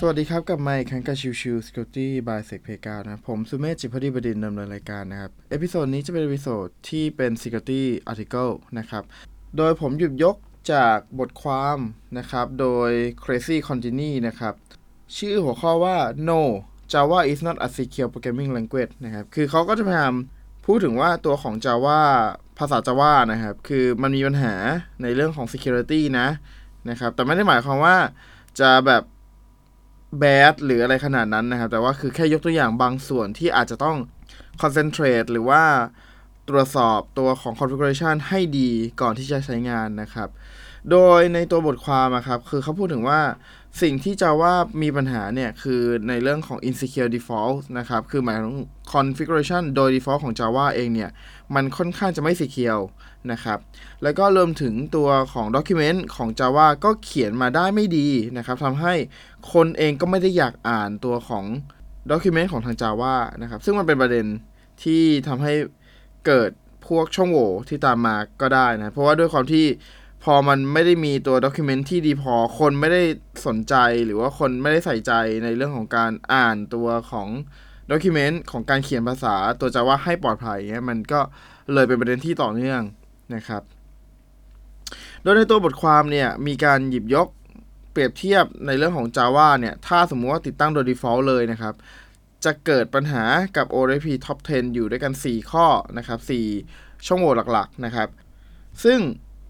สวัสดีครับกับไมค์ครั้งกับชิวชิว Security by Sec p กานะผมสุเมธจิตภักดีบดินทร์ ดำเนินรายการนะครับ episode นี้จะเป็น episode ที่เป็น Security Article นะครับ โดยผมหยิบยกจากบทความนะครับ โดย Crazy Contini นะครับ ชื่อหัวข้อว่า No Java is not a secure programming language นะครับ คือเขาก็จะพยายามพูดถึงว่าตัวของ Java ภาษา Java นะครับ คือมันมีปัญหาในเรื่องของ security นะนะครับ แต่ไม่ได้หมายความว่าจะแบบ แบดหรืออะไรขนาดนั้นนะครับ แต่ว่าคือแค่ยกตัวอย่างบางส่วนที่อาจจะต้องคอนเซนเทรตหรือว่าตรวจสอบตัวของ configuration ให้ดีก่อนที่จะใช้งานนะครับ โดยในตัวบทความนะครับคือเขาพูดถึงว่า สิ่งที่จะว่ามีปัญหาเนี่ย คือในเรื่องของ insecure default นะครับ คือหมายถึง configuration โดย default ของ Java เองเนี่ย มันค่อนข้างจะไม่ secure นะครับ แล้วก็รวมถึงตัวของ document ของ Java ก็เขียนมาได้ไม่ดีนะครับทำให้คนเองก็ไม่ได้อยากอ่านตัวของ document ของทาง Java นะครับ ซึ่งมันเป็นประเด็นที่ทำให้เกิดพวกช่องโหว่ที่ตามมาก็ได้นะ เพราะว่าด้วยความที่ พอมันไม่ได้มีตัวด็อกิเมนต์ที่ดีพอ คนไม่ได้สนใจหรือว่าคนไม่ได้ใส่ใจในเรื่องของการอ่านตัวของด็อกิเมนต์ของการเขียนภาษาตัวจะว่าให้ปลอดภัยเนี่ยมันก็เลยเป็นประเด็นที่ต่อเนื่องนะครับ โดยในตัวบทความเนี่ยมีการหยิบยกเปรียบเทียบในเรื่องของ Java เนี่ย ถ้าสมมุติว่าติดตั้งโดย default เลยนะครับ จะเกิดปัญหากับ ORP Top 10 อยู่ด้วยกัน 4 ข้อนะครับ 4 ช่องโหว่หลักๆนะครับ ซึ่ง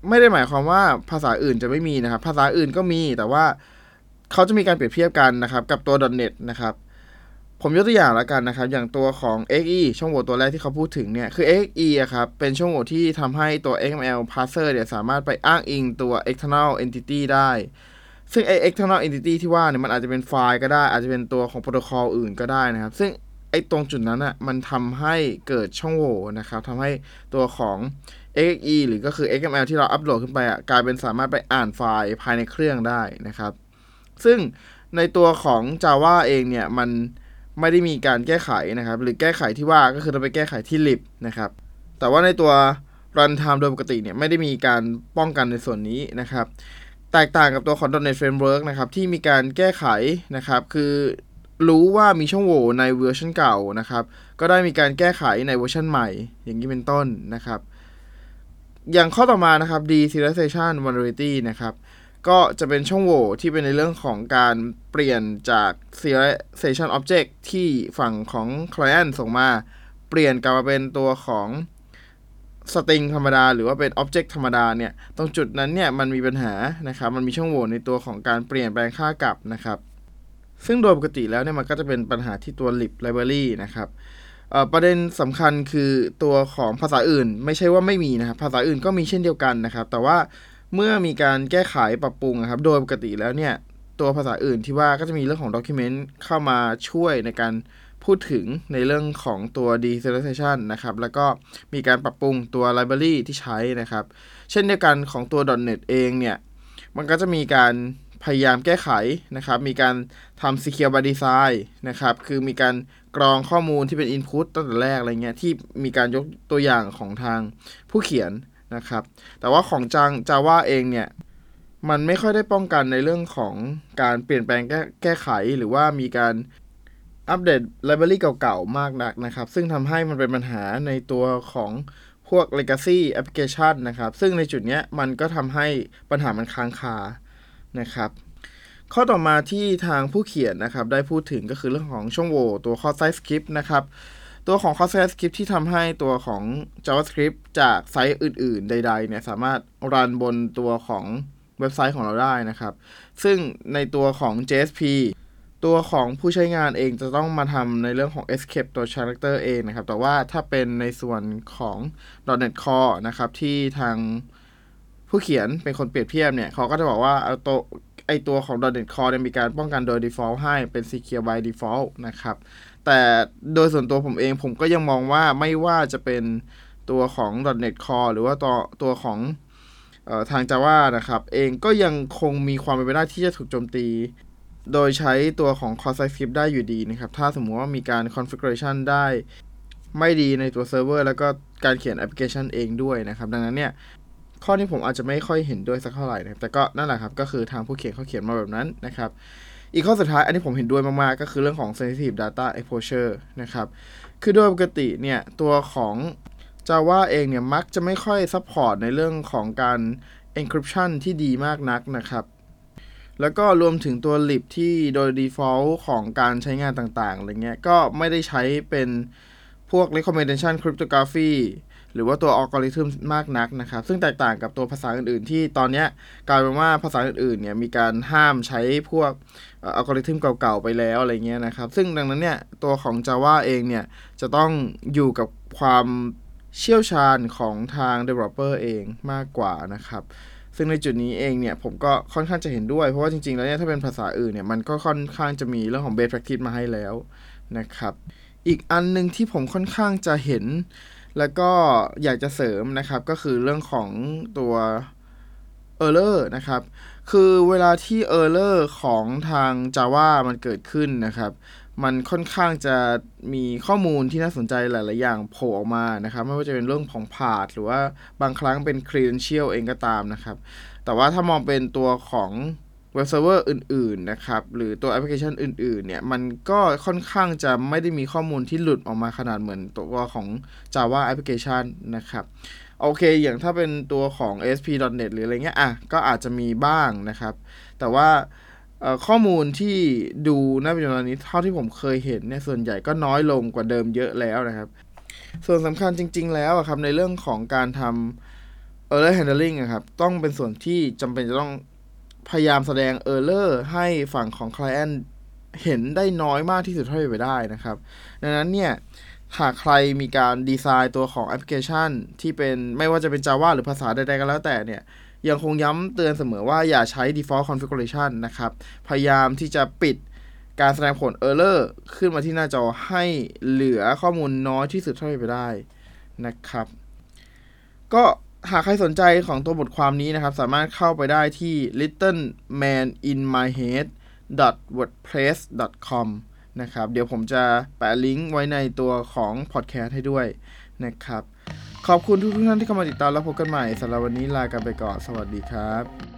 ไม่ได้หมายความว่าภาษาอื่นจะไม่มีนะครับ ภาษาอื่นก็มีแต่ว่าเขาจะมีการเปรียบเทียบกันนะครับ กับตัว .NET นะครับ ผมยกตัวอย่างแล้วกันนะครับ อย่างตัวของ XE ช่องโหว่ตัวแรกที่เขาพูดถึงเนี่ยคือ XE อะครับเป็นช่องโหว่ที่ทำให้ตัว XML parser เนี่ยสามารถไปอ้างอิงตัว external entity ได้ ซึ่งไอ external entity ที่ว่าเนี่ยมันอาจจะเป็นไฟล์ก็ได้ อาจจะเป็นตัวของโปรโตคอลอื่นก็ได้นะครับ ซึ่งไอตรงจุดนั้นอะมันทำให้เกิดช่องโหว่นะครับทำให้ตัวของ exe หรือก็คือ xml ที่เราอัปโหลดขึ้นไปอะกลายเป็นสามารถไปอ่านไฟล์ภายในเครื่องได้นะครับ ซึ่งในตัวของ Java เองเนี่ย มันไม่ได้มีการแก้ไขนะครับ หรือแก้ไขที่ว่าก็คือเราไปแก้ไขที่ lib นะครับ แต่ว่าในตัว runtime โดยปกติเนี่ย ไม่ได้มีการป้องกันในส่วนนี้นะครับ แตกต่างกับตัวของ .NET Framework นะครับ ที่มีการแก้ไขนะครับ คือรู้ว่ามีช่องโหว่ในเวอร์ชันเก่านะครับ ก็ได้มีการแก้ไขในเวอร์ชันใหม่ อย่างนี้เป็นต้นนะครับ อย่างข้อต่อมานะครับ deserialization vulnerability นะครับ ก็จะเป็นช่องโหว่ที่เป็นในเรื่องของการเปลี่ยนจาก serialization object ที่ฝั่งของ client ส่งมา เปลี่ยนกลับมาเป็นตัวของ string ธรรมดา หรือว่าเป็น object ธรรมดาเนี่ย ตรงจุดนั้นเนี่ยมันมีปัญหานะครับ มันมีช่องโหว่ในตัวของการเปลี่ยนแปลงค่ากลับนะครับ ซึ่งโดยปกติแล้วเนี่ยมันก็จะเป็นปัญหาที่ตัว lib library นะครับ ประเด็นสำคัญคือตัวของภาษาอื่น ไม่ใช่ว่าไม่มีนะครับภาษาอื่นก็มีเช่นเดียวกันนะครับ แต่ว่าเมื่อมีการแก้ไขปรับปรุงครับ โดยปกติแล้วเนี่ยตัวภาษาอื่นที่ว่าก็จะมีเรื่องของด็อกิเมนต์เข้ามาช่วยในการพูดถึงในเรื่องของตัว deserialization นะครับ แล้วก็มีการปรับปรุงตัว library ที่ใช้นะครับ เช่นเดียวกันของตัว .NET เองเนี่ย มันก็จะมีการ พยายามแก้ไขนะครับ มีการทำ secure by design นะครับ คือมีการกรองข้อมูลที่เป็น input ตั้งแต่แรกอะไรเงี้ย ที่มีการยกตัวอย่างของทางผู้เขียนนะครับ แต่ว่าของจัง Java เองเนี่ย มันไม่ค่อยได้ป้องกันในเรื่องของการเปลี่ยนแปลงแก้แก้ไข หรือว่ามีการอัปเดตไลบรารีเก่าๆ มากนักนะครับ ซึ่งทำให้มันเป็นปัญหาในตัวของพวก legacy application นะครับ ซึ่งในจุดนี้มันก็ทำให้ปัญหามันค้างคา นะครับข้อต่อมาที่ทางผู้เขียนนะครับได้พูดถึงก็คือเรื่องของช่องโหว่ตัว cross site script นะครับ ตัวของ cross site script ที่ทำให้ตัวของ JavaScript จากไซต์อื่น ๆ ใด ๆ เนี่ยสามารถรันบนตัวของเว็บไซต์ของเราได้นะครับ ซึ่งในตัวของ JSP ตัวของผู้ใช้งานเองจะต้องมาทำในเรื่องของ escape ตัว character เองนะครับ แต่ว่าถ้าเป็นในส่วนของ .NET Core นะครับที่ทาง ผู้เขียนเป็นคนเปรียบเทียบเนี่ยเขาก็จะบอกว่าเอาตัวไอตัวของ .NET Core เนี่ยมีการป้องกันโดย default ให้เป็น secure by default นะครับ แต่โดยส่วนตัวผมเองผมก็ยังมองว่าไม่ว่าจะเป็นตัวของ .NET Core หรือว่าตัวตัวของออทาง Java นะครับ เองก็ยังคงมีความเป็นไปได้ที่จะถูกโจมตี โดยใช้ตัวของ c o r s i Script ได้อยู่ดีนะครับ ถ้าสมมุติว่ามีการ configuration ได้ไม่ดีในตัวเซิร์ฟเวอร์แล้วก็การเขียนแอปพลิเคชันเองด้วยนะครับ ดังนั้นเนี่ย ข้อนี้ผมอาจจะไม่ค่อยเห็นด้วยสักเท่าไหร่นะแต่ก็นั่นแหละครับก็คือทางผู้เขียนเขาเขียนมาแบบนั้นนะครับอีกข้อสุดท้ายอันนี้ผมเห็นด้วยมาก ๆ ก็คือเรื่องของ sensitive data exposure นะครับ คือโดยปกติเนี่ย ตัวของ Java เองเนี่ย มักจะไม่ค่อย support ในเรื่องของการ encryption ที่ดีมากนักนะครับ แล้วก็รวมถึงตัว lib ที่โดย default ของการใช้งานต่าง ๆ อะไรเงี้ย ก็ไม่ได้ใช้เป็นพวก recommendation cryptography หรือว่าตัวอัลกอริทึมมากนักนะครับ ซึ่งแตกต่างกับตัวภาษาอื่นๆ ที่ตอนนี้กลายเป็นว่าภาษาอื่นๆเนี่ยมีการห้ามใช้พวกอัลกอริทึมเก่าๆไปแล้วอะไรเงี้ยนะครับ ซึ่งดังนั้นเนี่ยตัวของ Java เองเนี่ยจะต้องอยู่กับความเชี่ยวชาญของทาง developer เองมากกว่านะครับซึ่งในจุดนี้เองเนี่ยผมก็ค่อนข้างจะเห็นด้วย เพราะว่าจริงๆ แล้วเนี่ยถ้าเป็นภาษาอื่นเนี่ยมันก็ค่อนข้างจะมีเรื่องของ best practice มาให้แล้วนะครับ อีกอันนึงที่ผมค่อนข้างจะเห็น แล้วก็อยากจะเสริมนะครับก็คือเรื่องของตัว error นะครับ คือเวลาที่ error ของทาง Java มันเกิดขึ้นนะครับ มันค่อนข้างจะมีข้อมูลที่น่าสนใจหลาย ๆ อย่างโผล่ออกมานะครับ ไม่ว่าจะเป็นเรื่องของ path หรือว่าบางครั้งเป็น credential เองก็ตามนะครับ แต่ว่าถ้ามองเป็นตัวของ web server อื่นๆนะครับ หรือตัวแอปพลิเคชันอื่นๆเนี่ย มันก็ค่อนข้างจะไม่ได้มีข้อมูลที่หลุดออกมาขนาดเหมือนตัวของ Java Application นะครับ โอเค อย่างถ้าเป็นตัวของ ASP.NET หรืออะไรเงี้ย อะ ก็อาจจะมีบ้างนะครับ แต่ว่าข้อมูลที่ดูณปัจจุบันนี้เท่าที่ผมเคยเห็นเนี่ย ส่วนใหญ่ก็น้อยลงกว่าเดิมเยอะแล้วนะครับ ส่วนสำคัญจริง ๆ แล้วครับในเรื่องของการทำ error handling อะครับ ต้องเป็นส่วนที่จำเป็นจะต้อง พยายามแสดง error ให้ฝั่งของ client เห็นได้น้อยมากที่สุดเท่าที่ไปได้นะครับ ดังนั้นเนี่ยหากใครมีการดีไซน์ตัวของแอปพลิเคชัน ที่เป็นไม่ว่าจะเป็น Java หรือภาษาใดๆก็แล้วแต่เนี่ยยังคงย้ำเตือนเสมอว่าอย่าใช้ default configuration นะครับ พยายามที่จะปิดการแสดงผล error ขึ้นมาที่หน้าจอให้เหลือข้อมูลน้อยที่สุดเท่าที่ไปได้นะครับ ก็ หากใครสนใจของตัวบทความนี้นะครับ สามารถเข้าไปได้ที่ littlemanInMyHead wordpress com นะครับ เดี๋ยวผมจะแปะลิงก์ไว้ในตัวของพอดแคสต์ให้ด้วยนะครับ ขอบคุณทุกท่านที่เข้ามาติดตามแล้วพบกันใหม่สำหรับวันนี้ลากันไปก่อน สวัสดีครับ